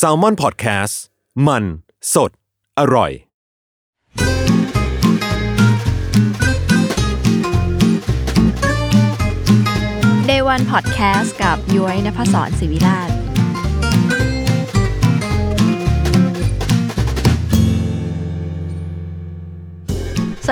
s a l ม o n PODCAST มัน สด อร่อย Day One Podcast กับย้อยนภศรศิวิราช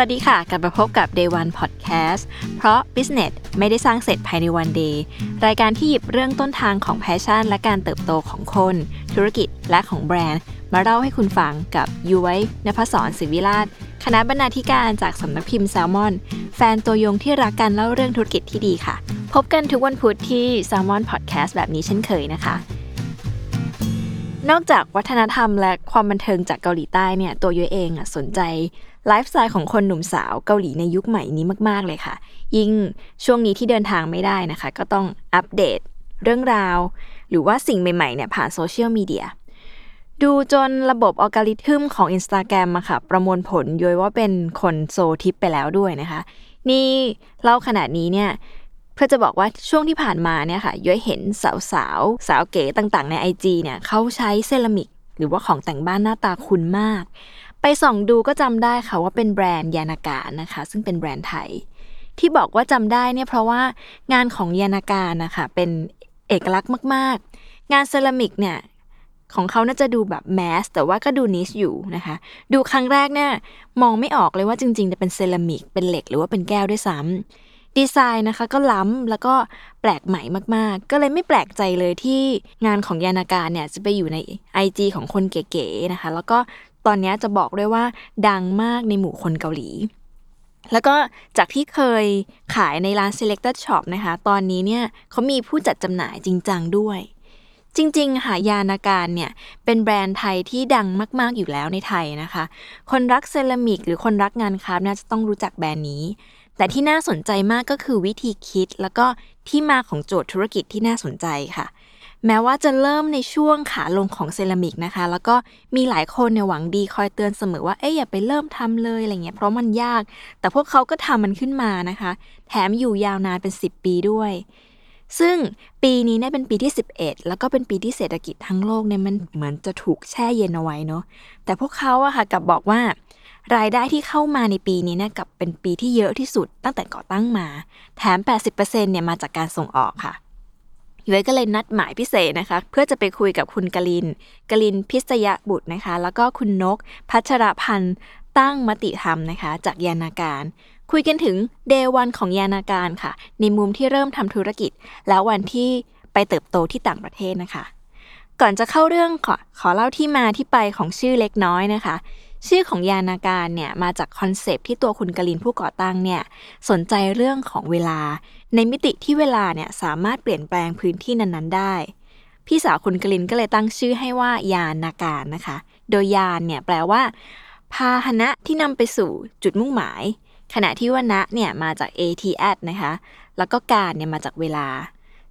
วัสดีค่ะ กลับมาพบกับ Day One Podcast เพราะ Business ไม่ได้สร้างเสร็จภายในวันเดย์รายการที่หยิบเรื่องต้นทางของ passion และการเติบโตของคน ธุรกิจและของแบรนด์ มาเล่าให้คุณฟังกับยุ้ยนภศรศิวิราช คณะบรรณาธิการจากสำนักพิมพ์แซลมอน แฟนตัวยงที่รักการเล่าเรื่องธุรกิจที่ดีค่ะ พบกันทุกวันพุธที่ Salmon Podcast แบบนี้เช่นเคยนะคะ นอกจากวัฒนธรรมและความบันเทิงจากเกาหลีใต้เนี่ย ตัวยุ้ยเองอะสนใจไลฟ์สไตล์ของคนหนุ่มสาวเกาหลีในยุคใหม่นี้มาก ๆ เลยค่ะ ยิ่งช่วงนี้ที่เดินทางไม่ได้นะคะ ก็ต้องอัปเดตเรื่องราว หรือว่าสิ่งใหม่ ๆ เนี่ย ผ่านโซเชียลมีเดีย ดูจนระบบอัลกอริทึมของ Instagram อะค่ะ ประมวลผลยุ้ยว่าเป็นคนโซลทิพย์ไปแล้วด้วยนะคะ นี่เล่าขนาดนี้เนี่ย เพื่อจะบอกว่าช่วงที่ผ่านมาเนี่ยค่ะยุ้ยเห็นสาวสาวสาวเก๋ต่างๆ ใน IG เนี่ยเขาใช้เซรามิก หรือว่าของแต่งบ้านหน้าตาคุ้นมาก ไปส่องดูก็จำได้ค่ะว่าเป็นแบรนด์ยานณกาลนะคะ ซึ่งเป็นแบรนด์ไทย ที่บอกว่าจำได้เนี่ยเพราะว่างานของยานณกาลนะคะเป็นเอกลักษณ์มากๆ งานเซรามิกเนี่ยของเขาหน้าตาดูแบบ mass แต่ว่าก็ดู niche อยู่นะคะ ดูครั้งแรกเนี่ยมองไม่ออกเลยว่าจริงๆจะเป็นเซรามิกเป็นเหล็กหรือว่าเป็นแก้วด้วยซ้ำ ดีไซน์นะคะก็ล้ำแล้วก็แปลกใหม่มากๆ ก็เลยไม่แปลกใจเลยที่งานของยานาการเนี่ยจะไปอยู่ใน IG ของคนเก๋ๆนะคะ แล้วก็ตอนนี้จะบอกด้วยว่าดังมากในหมู่คนเกาหลี แล้วก็จากที่เคยขายในร้าน Selected Shop นะคะ ตอนนี้เนี่ยเขามีผู้จัดจำหน่ายจริงจังด้วย จริงๆค่ะยานาการเนี่ยเป็นแบรนด์ไทยที่ดังมาก ๆอยู่แล้วในไทยนะคะ คนรักเซรามิก หรือคนรักงานคราฟน่าจะต้องรู้จักแบรนด์นี้ แต่ที่น่าสนใจมากก็คือวิธีคิด แล้วก็ที่มาของโจทย์ธุรกิจที่น่าสนใจค่ะ แม้ว่าจะเริ่มในช่วงขาลงของเซรามิกนะคะ แล้วก็มีหลายคนเนี่ยหวังดีคอยเตือนเสมอว่าเอ๊ะอย่าไปเริ่มทำเลยอะไรเงี้ยเพราะมันยาก แต่พวกเขาก็ทำมันขึ้นมานะคะ แถมอยู่ยาวนานเป็น 10 ปีด้วยซึ่งปีนี้เนี่ยเป็นปีที่ 11 แล้วก็เป็นปีที่เศรษฐกิจทั้งโลกเนี่ยมันเหมือนจะถูกแช่เย็นเอาไว้เนาะแต่พวกเขาอะค่ะกลับบอกว่า รายได้ที่เข้ามาในปีนี้เนี่ยกับเป็นปีที่เยอะที่สุดตั้งแต่ก่อตั้งมา แถม 80%เนี่ยมาจากการส่งออกค่ะย้ยก็เลยนัดหมายพิเศษนะคะ เพื่อจะไปคุยกับคุณกลิน กลินพิษยบุตรนะคะ แล้วก็คุณนก พัชรพันธ์ตั้งมติธรรมนะคะ จากยานาการ คุยกันถึงเดวันของยานาการค่ะ ในมุมที่เริ่มทำธุรกิจ แล้ววันที่ไปเติบโตที่ต่างประเทศนะคะ ก่อนจะเข้าเรื่องขอขอเล่าที่มาที่ไปของชื่อเล็กน้อยนะคะ ชื่อของยานาการเนี่ยมาจากคอนเซปที่ตัวคุณกลินผู้ก่อตั้งเนี่ยสนใจเรื่องของเวลา ในมิติที่เวลาเนี่ยสามารถเปลี่ยนแปลงพื้นที่นั้นๆได้ พี่สาวคุณกลินก็เลยตั้งชื่อให้ว่ายานาการนะคะ โดยยานเนี่ยแปลว่า พาหนะที่นำไปสู่จุดมุ่งหมาย ขณะที่ว่านะเนี่ยมาจาก at at นะคะ แล้วก็การเนี่ยมาจากเวลา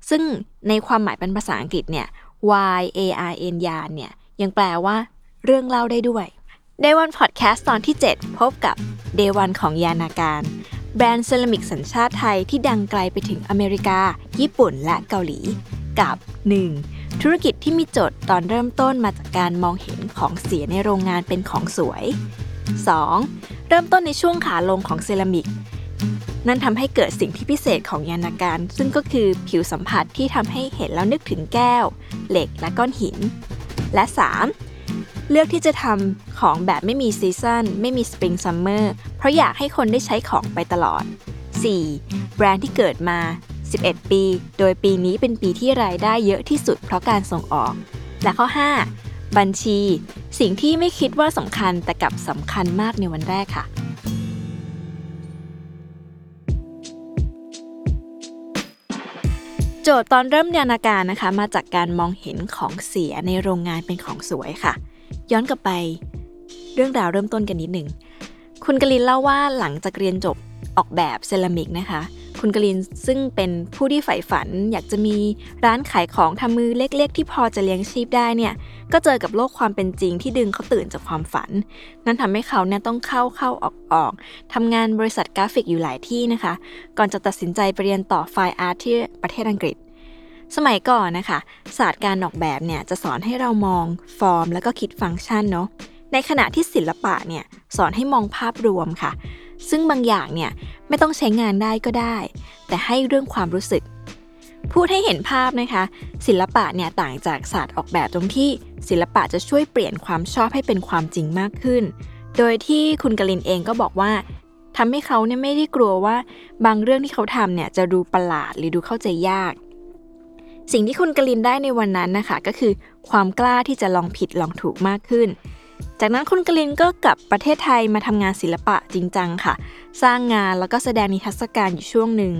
ซึ่งในความหมายเป็นภาษาอังกฤษเนี่ย y a r n ยานเนี่ยยังแปลว่า เรื่องเล่าได้ด้วย Day One Podcast ตอนที่ 7 พบกับ Day One ของยานาการ แบรนด์เซรามิกสัญชาติไทยที่ดังไกลไปถึงอเมริกา ญี่ปุ่นและเกาหลี กับ 1. ธุรกิจที่มีโจทย์ตอนเริ่มต้นมาจากการมองเห็นของเสียในโรงงานเป็นของสวย 2. เริ่มต้นในช่วงขาลงของเซรามิก นั่นทำให้เกิดสิ่งที่พิเศษของยานาการ ซึ่งก็คือผิวสัมผัสที่ทำให้เห็นแล้วนึกถึงแก้ว เหล็กและก้อนหิน และ 3. เลือกที่จะทำของแบบไม่มี season ไม่มี spring summer เพราะอยากให้คนได้ใช้ของไปตลอด 4. แบรนด์ที่เกิดมา 11 ปี โดยปีนี้เป็นปีที่รายได้เยอะที่สุดเพราะการส่งออก และข้อ 5. บัญชี สิ่งที่ไม่คิดว่าสำคัญแต่กลับสำคัญมากในวันแรกค่ะโจทย์ตอนเริ่มยานาการนะคะมาจากการมองเห็นของเสียในโรงงานเป็นของสวยค่ะ ย้อนกลับไป เรื่องราวเริ่มต้นกันนิดหนึ่ง คุณกลินเล่าว่าหลังจากเรียนจบออกแบบเซรามิกนะคะ คุณกลินซึ่งเป็นผู้ที่ใฝ่ฝัน อยากจะมีร้านขายของทำมือเล็กๆ ที่พอจะเลี้ยงชีพได้เนี่ย ก็เจอกับโลกความเป็นจริงที่ดึงเขาตื่นจากความฝัน นั่นทำให้เขาเนี่ยต้องเข้าเข้าออกออกทำงานบริษัทกราฟิกอยู่หลายที่นะคะ ก่อนจะตัดสินใจไปเรียนต่อ fine art ที่ประเทศอังกฤษ สมัยก่อนนะคะ ศาสตร์การออกแบบเนี่ยจะสอนให้เรามองฟอร์ม แล้วก็คิดฟังก์ชันเนาะ ในขณะที่ศิลปะเนี่ยสอนให้มองภาพรวมค่ะ ซึ่งบางอย่างเนี่ยไม่ต้องใช้งานได้ก็ได้ แต่ให้เรื่องความรู้สึก พูดให้เห็นภาพนะคะ ศิลปะเนี่ยต่างจากศาสตร์ออกแบบตรงที่ศิลปะจะช่วยเปลี่ยนความชอบให้เป็นความจริงมากขึ้น โดยที่คุณกลินเองก็บอกว่าทำให้เขาเนี่ยไม่ได้กลัวว่า บางเรื่องที่เขาทำเนี่ยจะดูประหลาดหรือดูเข้าใจยาก สิ่งที่คุณกลินได้ในวันนั้นนะคะ ก็คือความกล้าที่จะลองผิดลองถูกมากขึ้น จากนั้นคุณกลินก็กลับประเทศไทยมาทำงานศิลปะจริงจังค่ะ สร้างงานแล้วก็แสดงนิทรรศการอยู่ช่วงหนึ่ง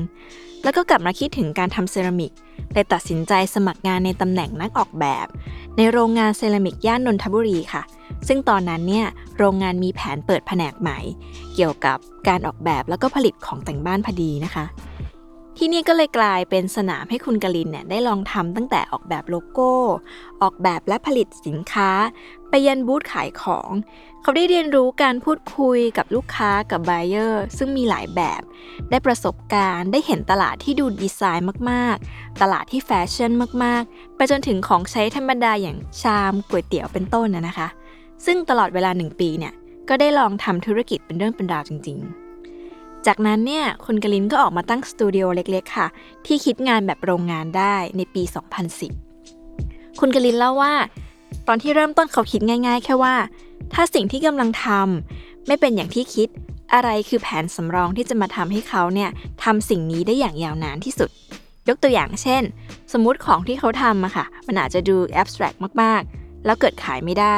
แล้วก็กลับมาคิดถึงการทำเซรามิกเลยตัดสินใจสมัครงานในตำแหน่งนักออกแบบ ในโรงงานเซรามิกย่านนนทบุรีค่ะ ซึ่งตอนนั้นเนี่ยโรงงานมีแผนเปิดแผนกใหม่ เกี่ยวกับการออกแบบแล้วก็ผลิตของแต่งบ้านพอดีนะคะ ที่นี่ก็เลยกลายเป็นสนามให้คุณกลินเนี่ยได้ลองทำตั้งแต่ออกแบบโลโก้ ออกแบบและผลิตสินค้า ไปยันบูธขายของ เขาได้เรียนรู้การพูดคุยกับลูกค้ากับ buyer ซึ่งมีหลายแบบ ได้ประสบการณ์ได้เห็นตลาดที่ดูดีไซน์มากๆ ตลาดที่แฟชั่นมากๆ ไปจนถึงของใช้ธรรมดาอย่างชามก๋วยเตี๋ยวเป็นต้นนะนะคะ ซึ่งตลอดเวลาหนึ่งปีเนี่ยก็ได้ลองทำธุรกิจเป็นเรื่องเป็นราวจริง ๆ จากนั้นเนี่ยคุณกลินก็ออกมาตั้งสตูดิโอเล็กๆค่ะ ที่คิดงานแบบโรงงานได้ในปี 2010 คุณกลินเล่าว่า ตอนที่เริ่มต้นเขาคิดง่ายๆ แค่ว่า ถ้าสิ่งที่กำลังทำไม่เป็นอย่างที่คิดอะไรคือแผนสำรองที่จะมาทำให้เขาเนี่ยทำสิ่งนี้ได้อย่างยาวนานที่สุด ยกตัวอย่างเช่น สมมติของที่เขาทำอะค่ะ มันอาจจะดูแอบสแตรกมากๆ แล้วเกิดขายไม่ได้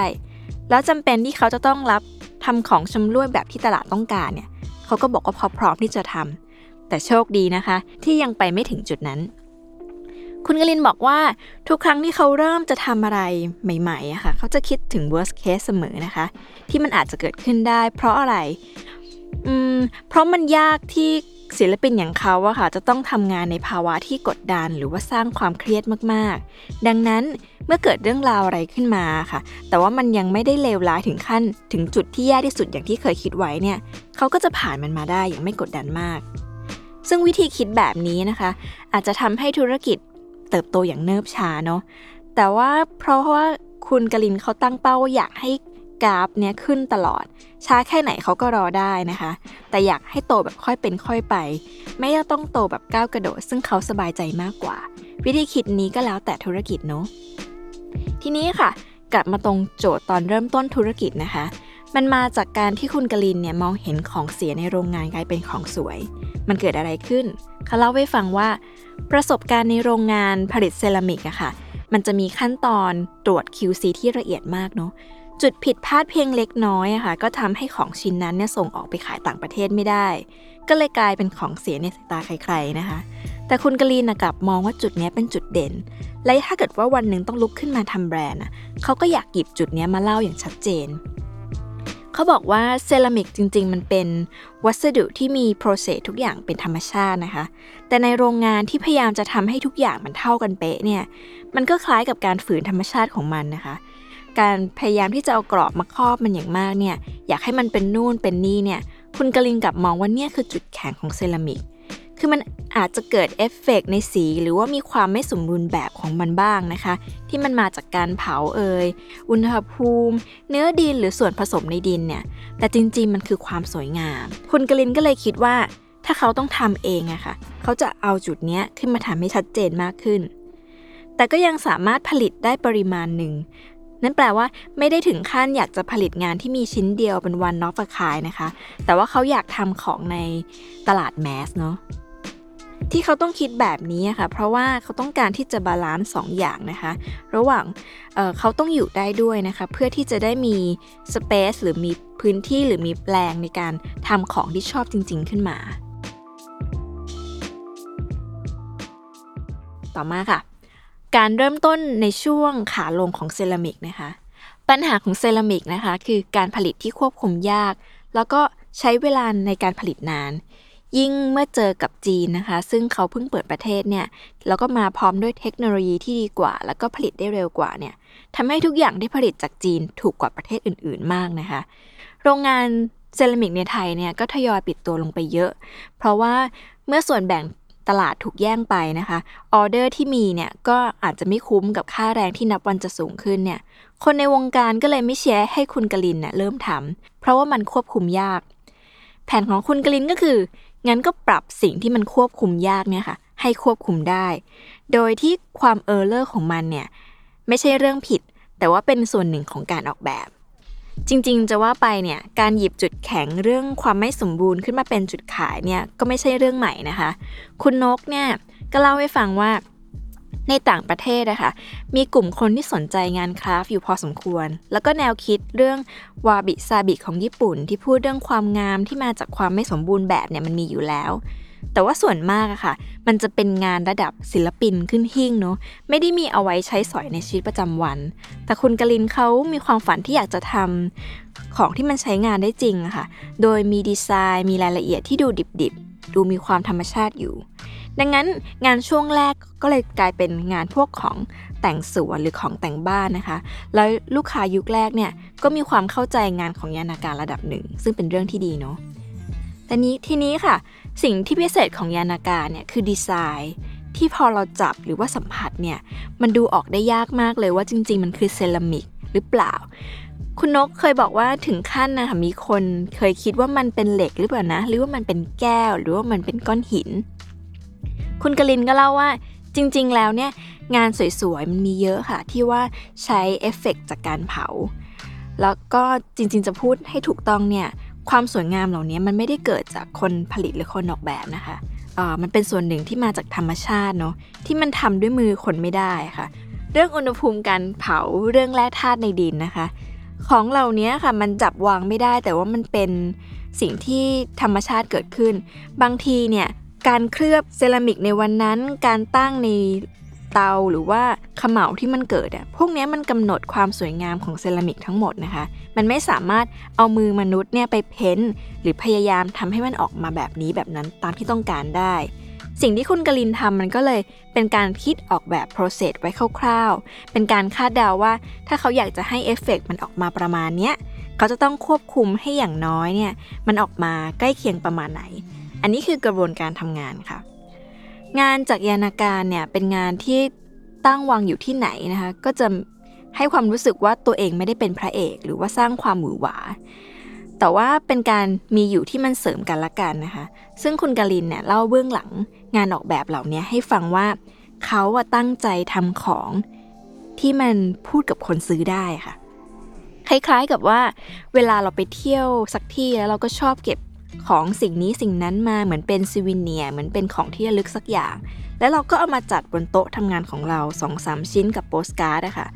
แล้วจำเป็นที่เขาจะต้องรับทำของชำร่วยแบบที่ตลาดต้องการเนี่ย เขาก็บอกว่าพอพร้อมที่จะทำแต่โชคดีนะคะ ที่ยังไปไม่ถึงจุดนั้น คุณกลินบอกว่าทุกครั้งที่เขาเริ่มจะทำอะไรใหม่ๆอะค่ะเขาจะคิดถึง worst case เสมอนะคะ ที่มันอาจจะเกิดขึ้นได้ เพราะอะไร อืม เพราะมันยากที่ ศิลปินอย่างเขาอะค่ะจะต้องทำงานในภาวะที่กดดันหรือว่าสร้างความเครียดมากๆ ดังนั้นเมื่อเกิดเรื่องราวอะไรขึ้นมาค่ะ แต่ว่ามันยังไม่ได้เลวร้ายถึงขั้น ถึงจุดที่แย่ที่สุดอย่างที่เคยคิดไว้เนี่ยเขาก็จะผ่านมันมาได้อย่างไม่กดดันมาก ซึ่งวิธีคิดแบบนี้นะคะ อาจจะทำให้ธุรกิจเติบโตอย่างเนิบช้าเนาะแต่ว่าเพราะว่าคุณกลินเขาตั้งเป้าว่าอยากให้ กราฟเนี้ยขึ้นตลอด ช้าแค่ไหนเขาก็รอได้นะคะ แต่อยากให้โตแบบค่อยเป็นค่อยไป ไม่ต้องโตแบบก้าวกระโดด ซึ่งเขาสบายใจมากกว่า วิธีคิดนี้ก็แล้วแต่ธุรกิจเนาะทีนี้ค่ะ กลับมาตรงโจทย์ตอนเริ่มต้นธุรกิจนะคะ มันมาจากการที่คุณกลินเนี่ยมองเห็นของเสียในโรงงานกลายเป็นของสวย มันเกิดอะไรขึ้นเขาเล่าให้ฟังว่า ประสบการณ์ในโรงงานผลิตเซรามิกอะค่ะมันจะมีขั้นตอนตรวจ QC ที่ละเอียดมากเนาะ จุดผิดพลาดเพียงเล็กน้อยอะค่ะก็ทำให้ของชิ้นนั้นเนี่ยส่งออกไปขายต่างประเทศไม่ได้ ก็เลยกลายเป็นของเสียในสายตาใครๆนะคะ แต่คุณกลีนกลับมองว่าจุดนี้เป็นจุดเด่น และถ้าเกิดว่าวันหนึ่งต้องลุกขึ้นมาทำแบรนด์อะเขาก็อยากหยิบจุดนี้มาเล่าอย่างชัดเจนเขาบอกว่าเซรามิกจริง ๆ มันเป็นวัสดุที่มีโปรเซสทุกอย่างเป็นธรรมชาตินะคะ แต่ในโรงงานที่พยายามจะทำให้ทุกอย่างมันเท่ากันเป๊ะเนี่ย มันก็คล้ายกับการฝืนธรรมชาติของมันนะคะ การพยายามที่จะเอากรอบมาครอบมันอย่างมากเนี่ยอยากให้มันเป็นนู่นเป็นนี่เนี่ยคุณกลินกลับมองว่าเนี่ยคือจุดแข็งของเซรามิกคือมันอาจจะเกิดเอฟเฟกในสี หรือว่ามีความไม่สมบูรณ์แบบของมันบ้างนะคะ ที่มันมาจากการเผาเอ่ยอุณหภูมิ เนื้อดินหรือส่วนผสมในดินเนี่ย แต่จริงๆ มันคือความสวยงาม คุณกลินก็เลยคิดว่า ถ้าเขาต้องทำเองอะค่ะ เขาจะเอาจุดเนี้ยขึ้นมาทำให้ชัดเจนมากขึ้น แต่ก็ยังสามารถผลิตได้ปริมาณหนึ่ง นั่นแปลว่าไม่ได้ถึงขั้นอยากจะผลิตงานที่มีชิ้นเดียวเป็น one of a kind นะคะ แต่ว่าเขาอยากทำของในตลาด mass เนาะที่เขาต้องคิดแบบนี้ค่ะ เพราะว่าเขาต้องการที่จะ balance สองอย่างนะคะ ระหว่างเขาต้องอยู่ได้ด้วยนะคะ เพื่อที่จะได้มีสเปซหรือมีพื้นที่หรือมีแปลงในการทำของที่ชอบจริง ๆ ขึ้นมา ต่อมาค่ะ การเริ่มต้นในช่วงขาลงของเซรามิกนะคะ ปัญหาของเซรามิกนะคะ คือการผลิตที่ควบคุมยาก แล้วก็ใช้เวลาในการผลิตนาน ยิ่งเมื่อเจอกับจีนนะคะ ซึ่งเขาเพิ่งเปิดประเทศเนี่ย แล้วก็มาพร้อมด้วยเทคโนโลยีที่ดีกว่า แล้วก็ผลิตได้เร็วกว่าเนี่ยทำให้ทุกอย่างที่ผลิตจากจีนถูกกว่าประเทศอื่น ๆ มากนะคะ โรงงานเซรามิกในไทยเนี่ยก็ทยอยปิดตัวลงไปเยอะ เพราะว่าเมื่อส่วนแบ่ง ตลาดถูกแย่งไปนะคะออเดอร์ที่มีเนี่ยก็อาจจะไม่คุ้มกับค่าแรงที่นับวันจะสูงขึ้นเนี่ยคนในวงการก็เลยไม่เชียร์ให้คุณกลินเนี่ยเริ่มทำเพราะว่ามันควบคุมยาก แผนของคุณกลินก็คืองั้นก็ปรับสิ่งที่มันควบคุมยากเนี่ยค่ะให้ควบคุมได้ โดยที่ความเออร์เลอร์ของมันเนี่ยไม่ใช่เรื่องผิด แต่ว่าเป็นส่วนหนึ่งของการออกแบบ จริงๆ จะว่าไปเนี่ยการหยิบจุดแข็งเรื่องความไม่สมบูรณ์ขึ้นมาเป็นจุดขายเนี่ยก็ไม่ใช่เรื่องใหม่นะคะ คุณนกเนี่ยก็เล่าให้ฟังว่าในต่างประเทศนะคะมีกลุ่มคนที่สนใจงานคราฟอยู่พอสมควร แล้วก็แนวคิดเรื่องวาบิซาบิของญี่ปุ่น ที่พูดเรื่องความงามที่มาจากความไม่สมบูรณ์แบบเนี่ยมันมีอยู่แล้ว แต่ว่าส่วนมากอะค่ะ มันจะเป็นงานระดับศิลปินขึ้นหิ้งเนาะไม่ได้มีเอาไว้ใช้สอยในชีวิตประจำวัน แต่คุณกลินเขามีความฝันที่อยากจะทำของที่มันใช้งานได้จริงอะค่ะ โดยมีดีไซน์ มีรายละเอียดที่ดูดิบๆ ดูมีความธรรมชาติอยู่ ดังนั้นงานช่วงแรกก็เลยกลายเป็นงานพวกของแต่งสวนหรือของแต่งบ้านนะคะ แล้วลูกค้ายุคแรกเนี่ยก็มีความเข้าใจงานของยานาการระดับหนึ่ง ซึ่งเป็นเรื่องที่ดีเนาะแต่นี้ทีนี้ค่ะ สิ่งที่พิเศษของยานาการเนี่ยคือดีไซน์ที่พอเราจับหรือว่าสัมผัสเนี่ยมันดูออกได้ยากมากเลยว่าจริง ๆ มันคือเซรามิกหรือเปล่า คุณนกเคยบอกว่าถึงขั้นนะคะมีคนเคยคิดว่ามันเป็นเหล็กหรือเปล่านะ หรือว่ามันเป็นแก้ว หรือว่ามันเป็นก้อนหิน คุณกลินก็เล่าว่าจริง ๆ แล้วเนี่ยงานสวยๆมันมีเยอะค่ะ ที่ว่าใช้เอฟเฟกจากการเผา แล้วก็จริงๆจะพูดให้ถูกต้องเนี่ย ความสวยงามเหล่านี้มันไม่ได้เกิดจากคนผลิตหรือคนออกแบบนะคะเออมันเป็นส่วนหนึ่งที่มาจากธรรมชาติเนาะที่มันทำด้วยมือคนไม่ได้ค่ะ เรื่องอุณหภูมิการเผาเรื่องแร่ธาตุในดินนะคะ ของเหล่านี้ค่ะมันจับวางไม่ได้ แต่ว่ามันเป็นสิ่งที่ธรรมชาติเกิดขึ้น บางทีเนี่ยการเคลือบเซรามิกในวันนั้น การตั้งใน เตาหรือว่าขมเหลาที่มันเกิดอะพวกนี้มันกำหนดความสวยงามของเซรามิกทั้งหมดนะคะ มันไม่สามารถเอามือมนุษย์เนี่ยไปเพ้นหรือพยายามทำให้มันออกมาแบบนี้แบบนั้นตามที่ต้องการได้ สิ่งที่คุณกลินทำมันก็เลยเป็นการคิดออกแบบ process ไว้คร่าวๆ เป็นการคาดเดาว่า ถ้าเขาอยากจะให้เอฟเฟกมันออกมาประมาณเนี้ยเขาจะต้องควบคุมให้อย่างน้อยเนี่ยมันออกมาใกล้เคียงประมาณไหน อันนี้คือกระบวนการทำงานค่ะ งานจากยานาการเนี่ยเป็นงานที่ตั้งวางอยู่ที่ไหนนะคะก็จะให้ความรู้สึกว่าตัวเองไม่ได้เป็นพระเอก หรือว่าสร้างความหวือหวา แต่ว่าเป็นการมีอยู่ที่มันเสริมกันละกันนะคะ ซึ่งคุณกาลินเนี่ยเล่าเบื้องหลังงานออกแบบเหล่านี้ให้ฟังว่าเขาตั้งใจทำของที่มันพูดกับคนซื้อได้ค่ะ คล้ายๆกับว่าเวลาเราไปเที่ยวสักที่แล้วเราก็ชอบเก็บ ของสิ่งนี้สิ่งนั้นมาเหมือนเป็นซีวิเนียเหมือนเป็นของที่ระลึกสักอย่าง แล้วเราก็เอามาจัดบนโต๊ะทำงานของเรา2อสาชิ้นกับโปสการ์ดอะค่ะ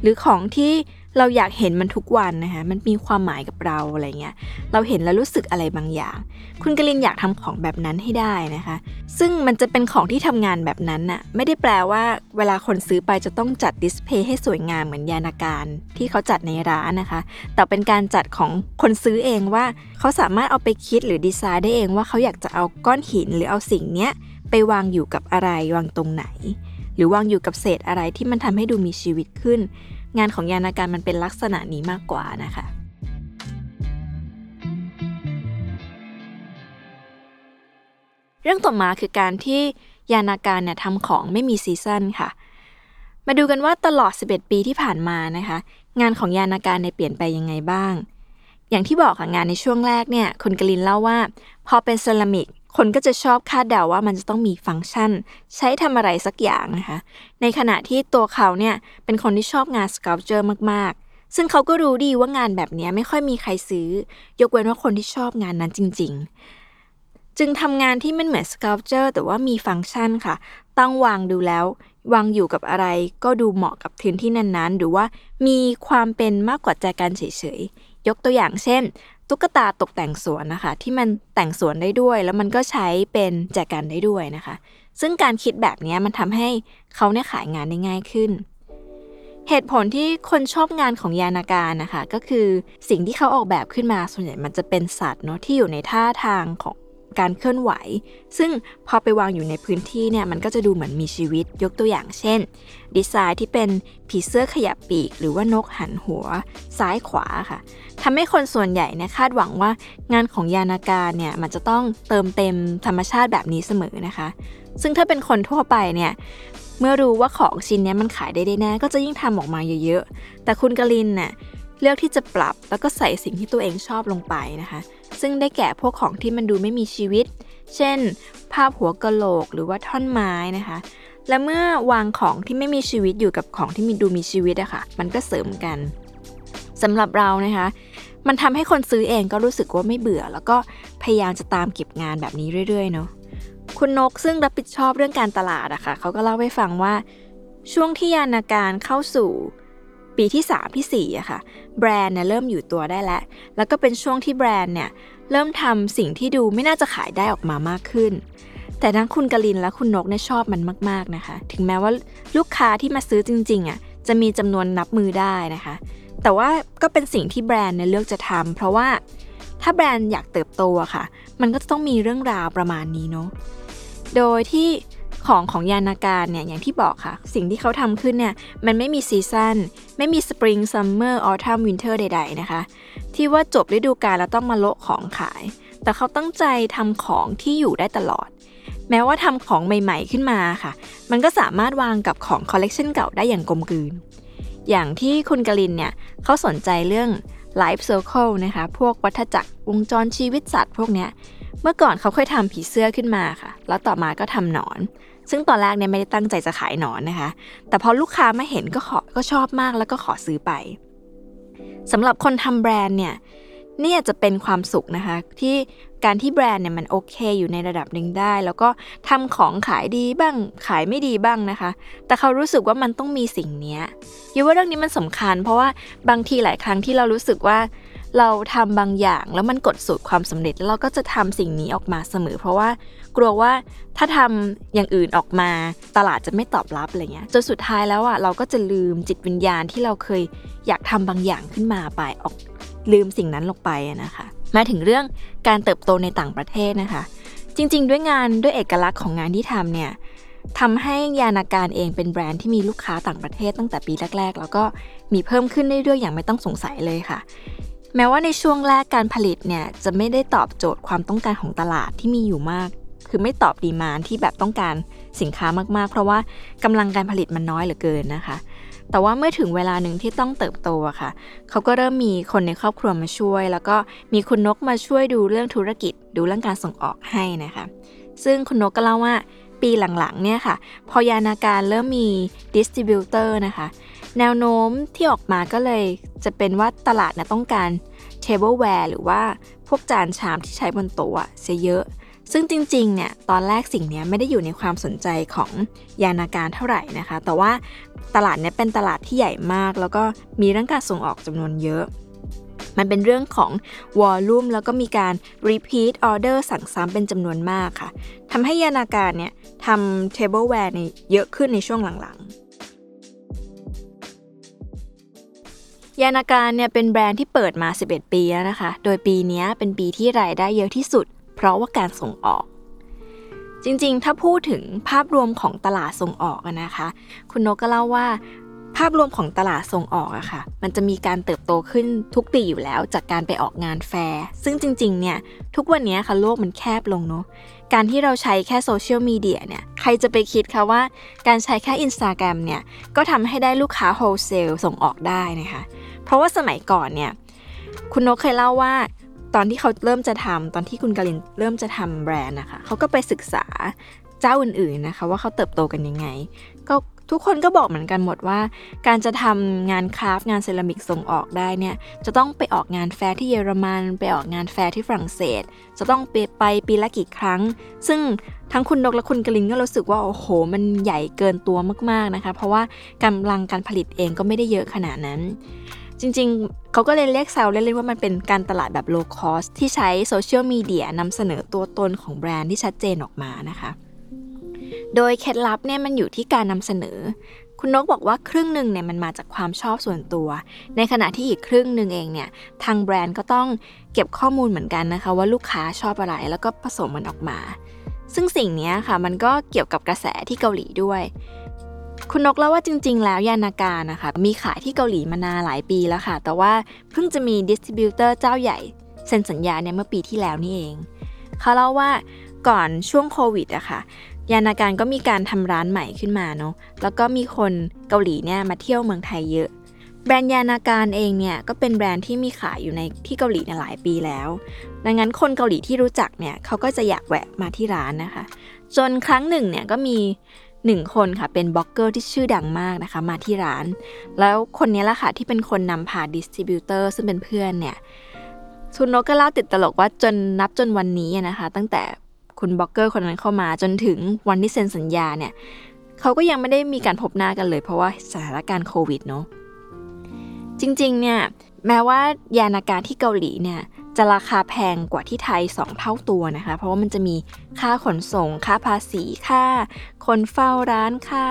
หรือของที่ เราอยากเห็นมันทุกวันนะคะ มันมีความหมายกับเราอะไรเงี้ย เราเห็นแล้วรู้สึกอะไรบางอย่าง คุณกลินอยากทำของแบบนั้นให้ได้นะคะ ซึ่งมันจะเป็นของที่ทำงานแบบนั้นน่ะ ไม่ได้แปลว่า เวลาคนซื้อไปจะต้องจัดดิสเพย์ให้สวยงามเหมือนยานาการที่เขาจัดในร้านนะคะ แต่เป็นการจัดของคนซื้อเองว่าเขาสามารถเอาไปคิดหรือดีไซน์ได้เองว่าเขาอยากจะเอาก้อนหินหรือเอาสิ่งเนี้ยไปวางอยู่กับอะไรวางตรงไหน หรือวางอยู่กับเศษอะไรที่มันทำให้ดูมีชีวิตขึ้น งานของยานาการมันเป็นลักษณะนี้มากกว่านะคะเรื่องต่อมาคือการที่ยานาการเนี่ยทำของไม่มีซีซันค่ะ มาดูกันว่าตลอด 11 ปีที่ผ่านมานะคะ งานของยานณกาลเนี่ยเปลี่ยนไปยังไงบ้าง อย่างที่บอกค่ะงานในช่วงแรกเนี่ยคุณกลินเล่าว่า พอเป็นเซรามิก คนก็จะชอบคาดเดาว่ามันจะต้องมีฟังก์ชัน ใช้ทำอะไรสักอย่างนะคะ ในขณะที่ตัวเขาเนี่ยเป็นคนที่ชอบงาน sculpture มากๆ ซึ่งเขาก็รู้ดีว่างานแบบนี้ไม่ค่อยมีใครซื้อ ยกเว้นว่าคนที่ชอบงานนั้นจริง ๆ จึงทำงานที่มันเหมือน sculpture แต่ว่ามีฟังก์ชันค่ะ ตั้งวางดูแล้ววางอยู่กับอะไรก็ดูเหมาะกับพื้นที่นั้นๆ หรือว่ามีความเป็นมากกว่าแจกันเฉยๆ ยกตัวอย่างเช่น ตุ๊กตาตกแต่งสวนนะคะ ที่มันแต่งสวนได้ด้วย แล้วมันก็ใช้เป็นแจกันได้ด้วยนะคะ ซึ่งการคิดแบบนี้มันทำให้เขาเนี่ยขายงานได้ง่ายขึ้น เหตุผลที่คนชอบงานของยานาการนะคะ ก็คือสิ่งที่เขาออกแบบขึ้นมาส่วนใหญ่มันจะเป็นสัตว์เนาะที่อยู่ในท่าทางของ การเคลื่อนไหว ซึ่งพอไปวางอยู่ในพื้นที่เนี่ยมันก็จะดูเหมือนมีชีวิตยกตัวอย่างเช่น ดีไซน์ที่เป็นผีเสื้อขยับปีก หรือว่านกหันหัวซ้ายขวาค่ะทำให้คนส่วนใหญ่เนี่ยคาดหวังว่างานของยานาการเนี่ยมันจะต้องเติมเต็มธรรมชาติแบบนี้เสมอนะคะ ซึ่งถ้าเป็นคนทั่วไปเนี่ยเมื่อรู้ว่าของชิ้นนี้มันขายได้ได้แน่ก็จะยิ่งทำออกมาเยอะๆ แต่คุณกลินเนี่ย เลือกที่จะปรับแล้วก็ใส่สิ่งที่ตัวเองชอบลงไปนะคะ ซึ่งได้แก่พวกของที่มันดูไม่มีชีวิต เช่น ภาพหัวกะโหลกหรือว่าท่อนไม้นะคะ และเมื่อวางของที่ไม่มีชีวิตอยู่กับของที่มีดูมีชีวิตอะคะ่ะ มันก็เสริมกันสำหรับเรานะคะ มันทำให้คนซื้อเองก็รู้สึกว่าไม่เบื่อ แล้วก็พยายามจะตามเก็บงานแบบนี้เรื่อยๆเนาะคุณนกซึ่งรับผิดชอบเรื่องการตลาดอะคะ่ะเขาก็เล่าให้ฟังว่า ช่วงที่ยานาการเข้าสู่ ปีที่ 3 ที่4อะค่ะแบรนด์เนี่ยเริ่มอยู่ตัวได้แล้ว แล้วก็เป็นช่วงที่แบรนด์เนี่ยเริ่มทำสิ่งที่ดูไม่น่าจะขายได้ออกมามากขึ้น แต่ทั้งคุณกลินและคุณนกเนี่ยชอบมันมากๆนะคะ ถึงแม้ว่าลูกค้าที่มาซื้อจริงๆอะจะมีจำนวนนับมือได้นะคะ แต่ว่าก็เป็นสิ่งที่แบรนด์เนี่ยเลือกจะทำเพราะว่าถ้าแบรนด์อยากเติบโตอะค่ะ มันก็จะต้องมีเรื่องราวประมาณนี้เนาะ โดยที่ ของของยานณกาลเนี่ยอย่างที่บอกค่ะ สิ่งที่เขาทำขึ้นเนี่ยมันไม่มี season ไม่มี spring summer autumn winter ใด ๆ นะคะ ที่ว่าจบฤดูกาลแล้วต้องมาโละของขาย แต่เขาตั้งใจทำของที่อยู่ได้ตลอด แม้ว่าทำของใหม่ๆขึ้นมาค่ะ มันก็สามารถวางกับของคอลเลกชันเก่าได้อย่างกลมกลืน อย่างที่คุณกลินเนี่ยเขาสนใจเรื่อง Life Circle นะคะ พวกวัฏจักรวงจรชีวิตสัตว์พวกเนี้ยเมื่อก่อนเขาเคยทำผีเสื้อขึ้นมาค่ะ แล้วต่อมาก็ทำหนอน ซึ่งตอนแรกเนี่ยไม่ได้ตั้งใจจะขายหนอนนะคะ แต่พอลูกค้ามาเห็นก็ขอก็ชอบมากแล้วก็ขอซื้อไปสำหรับคนทำแบรนด์เนี่ยนี่อาจจะเป็นความสุขนะคะ ที่การที่แบรนด์เนี่ยมันโอเคอยู่ในระดับหนึ่งได้ แล้วก็ทำของขายดีบ้างขายไม่ดีบ้างนะคะ แต่เขารู้สึกว่ามันต้องมีสิ่งนี้ยูว่าเรื่องนี้มันสำคัญ เพราะว่าบางทีหลายครั้งที่เรารู้สึกว่า เราทำบางอย่างแล้วมันกดสูตรความสำเร็จแล้วเราก็จะทำสิ่งนี้ออกมาเสมอ เพราะว่า กลัวว่าถ้าทำอย่างอื่นออกมาตลาดจะไม่ตอบรับอะไรเงี้ยจนสุดท้ายแล้วอะเราก็จะลืมจิตวิญญาณที่เราเคยอยากทำบางอย่างขึ้นมาไปออกลืมสิ่งนั้นลงไปนะคะมาถึงเรื่องการเติบโตในต่างประเทศนะคะ จริง ๆ ด้วยงานด้วยเอกลักษณ์ของงานที่ทำเนี่ยทำให้ยานาการเองเป็นแบรนด์ที่มีลูกค้าต่างประเทศตั้งแต่ปีแรก ๆ แล้วก็มีเพิ่มขึ้นเรื่อยๆอย่างไม่ต้องสงสัยเลยค่ะ แม้ว่าในช่วงแรกการผลิตเนี่ยจะไม่ได้ตอบโจทย์ความต้องการของตลาดที่มีอยู่มาก คือไม่ตอบดีมานที่แบบต้องการสินค้ามากๆ เพราะว่ากำลังการผลิตมันน้อยเหลือเกินนะคะ แต่ว่าเมื่อถึงเวลาหนึ่งที่ต้องเติบโตอะค่ะ เขาก็เริ่มมีคนในครอบครัวมาช่วย แล้วก็มีคุณนกมาช่วยดูเรื่องธุรกิจ ดูเรื่องการส่งออกให้นะคะ ซึ่งคุณนกก็เล่าว่าปีหลังๆเนี่ยค่ะ พอยานณกาลเริ่มมี distributor นะคะ แนวโน้มที่ออกมาก็เลยจะเป็นว่าตลาดนะต้องการ tableware หรือว่าพวกจานชามที่ใช้บนโต๊ะเสียเยอะ ซึ่งจริงๆ เนี่ย ตอนแรกสิ่งนี้ไม่ได้อยู่ในความสนใจของยานณกาลเท่าไหร่นะคะ แต่ว่าตลาดนี้เป็นตลาดที่ใหญ่มาก แล้วก็มีเรื่องการส่งออกจำนวนเยอะ มันเป็นเรื่องของ volume แล้วก็มีการ repeat order สั่งซ้ำเป็นจำนวนมากค่ะทำให้ยานาการเนี่ยทำ tableware ในเยอะขึ้นในช่วงหลังๆยานาการเนี่ยเป็นแบรนด์ที่เปิดมา 11 ปีแล้วนะคะ โดยปีนี้เป็นปีที่รายได้เยอะที่สุด เพราะว่าการส่งออก จริงๆ ถ้าพูดถึงภาพรวมของตลาดส่งออกนะคะ คุณนกก็เล่าว่าภาพรวมของตลาดส่งออกอะคะ่ะ มันจะมีการเติบโตขึ้นทุกปีอยู่แล้วจากการไปออกงานแฟร์ ซึ่งจริงๆ เนี่ย ทุกวันนี้ค่ะโลกมันแคบลงเนาะ การที่เราใช้แค่โซเชียลมีเดียเนี่ย ใครจะไปคิดคะว่า การใช้แค่อินสตาแกรมเนี่ย ก็ทำให้ได้ลูกค้า wholesale ส่งออกได้นะคะ เพราะว่าสมัยก่อนเนี่ย คุณนกเคยเล่าว่า ตอนที่เขาเริ่มจะทำตอนที่คุณกลินเริ่มจะทำแบรนด์นะคะเขาก็ไปศึกษาเจ้าอื่นๆนะคะ ว่าเขาเติบโตกันยังไง ก็ทุกคนก็บอกเหมือนกันหมดว่า การจะทำงานคราฟต์งานเซรามิกส่งออกได้เนี่ยจะต้องไปออกงานแฟร์ที่เยอรมัน ไปออกงานแฟร์ที่ฝรั่งเศส จะต้องไปไปปีละกี่ครั้ง ซึ่งทั้งคุณนกและคุณกลินก็รู้สึกว่าโอ้โห มันใหญ่เกินตัวมากๆนะคะ เพราะว่ากำลังการผลิตเองก็ไม่ได้เยอะขนาดนั้น จริงๆ เขาก็เลยเรียกแซวเล่นๆว่ามันเป็นการตลาดแบบ low cost ที่ใช้โซเชียลมีเดียนำเสนอตัวตนของแบรนด์ที่ชัดเจนออกมานะคะ โดยเคล็ดลับเนี่ยมันอยู่ที่การนำเสนอ คุณนกบอกว่าครึ่งหนึ่งเนี่ยมันมาจากความชอบส่วนตัว ในขณะที่อีกครึ่งหนึ่งเองเนี่ยทางแบรนด์ก็ต้องเก็บข้อมูลเหมือนกันนะคะ ว่าลูกค้าชอบอะไรแล้วก็ผสมมันออกมา ซึ่งสิ่งนี้ค่ะมันก็เกี่ยวกับกระแสที่เกาหลีด้วย คุณนกเล่าว่าจริง ๆ แล้วยานณกาลนะคะมีขายที่เกาหลีมานานหลายปีแล้วค่ะ แต่ว่าเพิ่งจะมี distributor เจ้าใหญ่เซ็นสัญญาเนี่ยเมื่อปีที่แล้วนี่เอง เขาเล่าว่าก่อนช่วงโควิดอะค่ะยานณกาลก็มีการทำร้านใหม่ขึ้นมาเนาะแล้วก็มีคนเกาหลีเนี่ยมาเที่ยวเมืองไทยเยอะ แบรนด์ยานณกาลเองเนี่ยก็เป็นแบรนด์ที่มีขายอยู่ในที่เกาหลีในหลายปีแล้ว ดังนั้นคนเกาหลีที่รู้จักเนี่ยเขาก็จะอยากแวะมาที่ร้านนะคะ จนครั้งหนึ่งเนี่ยก็มี หนึ่งคนค่ะเป็นบล็อกเกอร์ที่ชื่อดังมากนะคะ มาที่ร้าน แล้วคนนี้แหละค่ะที่เป็นคนนำพา distributor ซึ่งเป็นเพื่อนเนี่ยคุณนกก็เล่าติดตลกว่าจนนับจนวันนี้นะคะ ตั้งแต่คุณบล็อกเกอร์คนนั้นเข้ามาจนถึงวันที่เซ็นสัญญาเนี่ยเขาก็ยังไม่ได้มีการพบหน้ากันเลย เพราะว่าสถานการณ์โควิดเนาะจริงๆเนี่ยแม้ว่ายานาการที่เกาหลีเนี่ย จะราคาแพงกว่าที่ไทย 2 เท่าตัวนะคะ เพราะว่ามันจะมีค่าขนส่ง ค่าภาษีค่า คนเฝ้าร้านค่า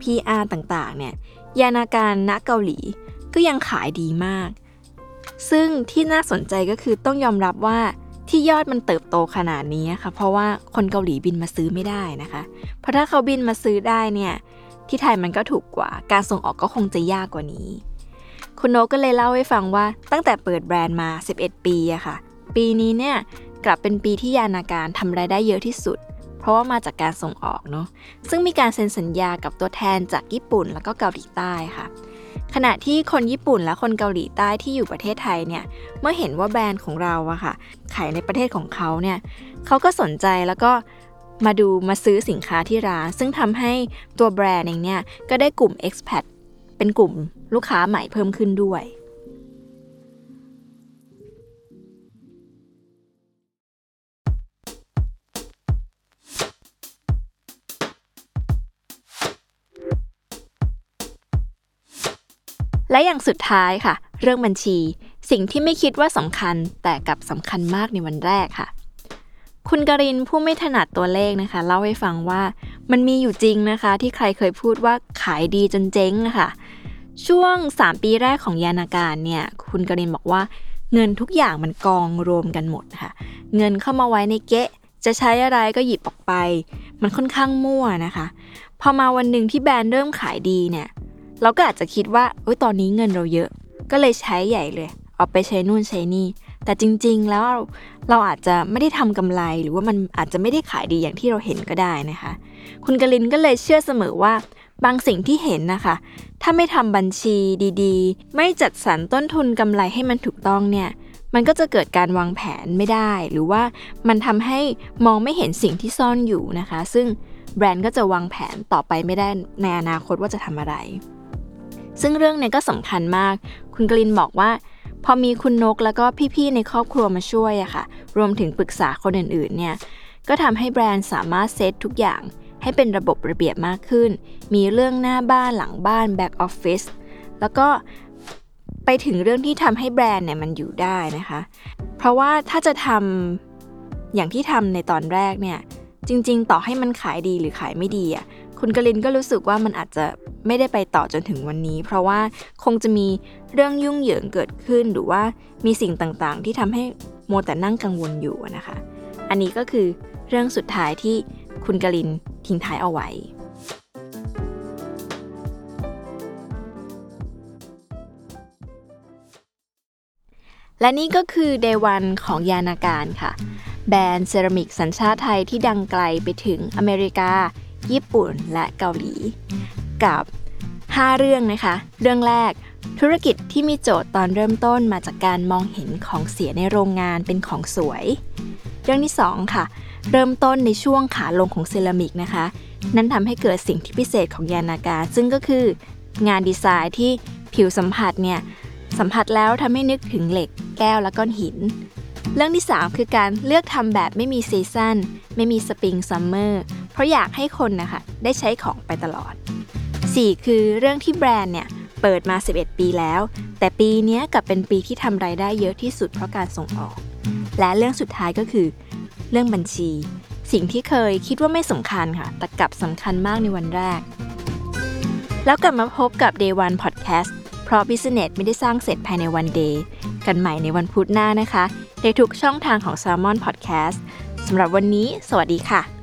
PR ต่างๆ เนี่ยยานาการณเกาหลีก็ยังขายดีมาก ซึ่งที่น่าสนใจก็คือต้องยอมรับว่าที่ยอดมันเติบโตขนาดนี้ค่ะ เพราะว่าคนเกาหลีบินมาซื้อไม่ได้นะคะ เพราะถ้าเขาบินมาซื้อได้เนี่ยที่ไทยมันก็ถูกกว่า การส่งออกก็คงจะยากกว่านี้ คุณโนก็เลยเล่าให้ฟังว่าตั้งแต่เปิดแบรนด์มา 11 ปีอะค่ะ ปีนี้เนี่ยกลับเป็นปีที่ยานาการทำรายได้เยอะที่สุด เพราะว่ามาจากการส่งออกเนาะซึ่งมีการเซ็นสัญญากับตัวแทนจากญี่ปุ่นแล้วก็เกาหลีใต้ค่ะ ขณะที่คนญี่ปุ่นและคนเกาหลีใต้ที่อยู่ประเทศไทยเนี่ยเมื่อเห็นว่าแบรนด์ของเราอะค่ะขายในประเทศของเขาเนี่ยเขาก็สนใจแล้วก็มาดูมาซื้อสินค้าที่ร้าน ซึ่งทำให้ตัวแบรนด์เองเนี่ยก็ได้กลุ่ม expat เป็นกลุ่มลูกค้าใหม่เพิ่มขึ้นด้วย และอย่างสุดท้ายค่ะ เรื่องบัญชี สิ่งที่ไม่คิดว่าสำคัญแต่กลับสำคัญมากในวันแรกค่ะคุณกรินผู้ไม่ถนัดตัวเลขนะคะ เล่าให้ฟังว่ามันมีอยู่จริงนะคะ ที่ใครเคยพูดว่าขายดีจนเจ๊งนะคะ ช่วง 3 ปีแรกของยานาการเนี่ยคุณกรินบอกว่าเงินทุกอย่างมันกองรวมกันหมดค่ะ เงินเข้ามาไว้ในเกะ จะใช้อะไรก็หยิบออกไป มันค่อนข้างมั่วนะคะ พอมาวันหนึ่งที่แบรนด์เริ่มขายดีเนี่ย เราก็อาจจะคิดว่าโอ้ยตอนนี้เงินเราเยอะ ก็เลยใช้ใหญ่เลยเอาไปใช้นู่นใช้นี่ แต่จริงๆแล้วเราอาจจะไม่ได้ทำกำไรหรือว่ามันอาจจะไม่ได้ขายดีอย่างที่เราเห็นก็ได้นะคะ คุณกลินก็เลยเชื่อเสมอว่า บางสิ่งที่เห็นนะคะ ถ้าไม่ทำบัญชีดีๆ ไม่จัดสรรต้นทุนกำไรให้มันถูกต้องเนี่ย มันก็จะเกิดการวางแผนไม่ได้ หรือว่ามันทำให้มองไม่เห็นสิ่งที่ซ่อนอยู่นะคะ ซึ่งแบรนด์ก็จะวางแผนต่อไปไม่ได้ในอนาคตว่าจะทำอะไร ซึ่งเรื่องนี้ก็สำคัญมาก คุณกลินบอกว่า พอมีคุณนกแล้วก็พี่ๆในครอบครัวมาช่วยอะค่ะ รวมถึงปรึกษาคนอื่นๆเนี่ย ก็ทำให้แบรนด์สามารถเซตทุกอย่าง ให้เป็นระบบระเบียบมากขึ้น มีเรื่องหน้าบ้านหลังบ้านแบ็กออฟฟิศแล้วก็ไปถึงเรื่องที่ทำให้แบรนด์เนี่ยมันอยู่ได้นะคะ เพราะว่าถ้าจะทำอย่างที่ทำในตอนแรกเนี่ย จริง ๆ ต่อให้มันขายดีหรือขายไม่ดีอะคุณกลินก็รู้สึกว่ามันอาจจะไม่ได้ไปต่อจนถึงวันนี้ เพราะว่าคงจะมีเรื่องยุ่งเหยิงเกิดขึ้น หรือว่ามีสิ่งต่างๆ ที่ทำให้โมแต่นั่งกังวลอยู่นะคะ อันนี้ก็คือเรื่องสุดท้ายที่คุณกลิน ทิ้งท้ายเอาไว้ และนี่ก็คือ Day 1ของยานาการค่ะ แบรนด์เซรามิกสัญชาติไทยที่ดังไกลไปถึงอเมริกา ญี่ปุ่นและเกาหลี กับ 5 เรื่องนะคะ เรื่องแรกธุรกิจที่มีโจทย์ตอนเริ่มต้นมาจากการมองเห็นของเสียในโรงงานเป็นของสวย เรื่องที่ 2 ค่ะ เริ่มต้นในช่วงขาลงของเซรามิกนะคะ นั่นทำให้เกิดสิ่งที่พิเศษของยานาการซึ่งก็คืองานดีไซน์ที่ผิวสัมผัสเนี่ยสัมผัสแล้วทำให้นึกถึงเหล็ก แก้วและก้อนหิน เรื่องที่ 3 คือการเลือกทำแบบไม่มีซีซันไม่มีสปริงซัมเมอร์เพราะอยากให้คนนะคะได้ใช้ของไปตลอด 4 คือเรื่องที่แบรนด์เนี่ยเปิดมา 11 ปีแล้ว แต่ปีนี้กลับเป็นปีที่ทำรายได้เยอะที่สุดเพราะการส่งออก และเรื่องสุดท้ายก็คือ เรื่องบัญชี สิ่งที่เคยคิดว่าไม่สำคัญค่ะ แต่กลับสำคัญมากในวันแรก แล้วกลับมาพบกับ Day One Podcast เพราะ Business ไม่ได้สร้างเสร็จภายในวันเดย์กันใหม่ในวันพุธหน้านะคะในทุกช่องทางของ Salmon Podcast สำหรับวันนี้ สวัสดีค่ะ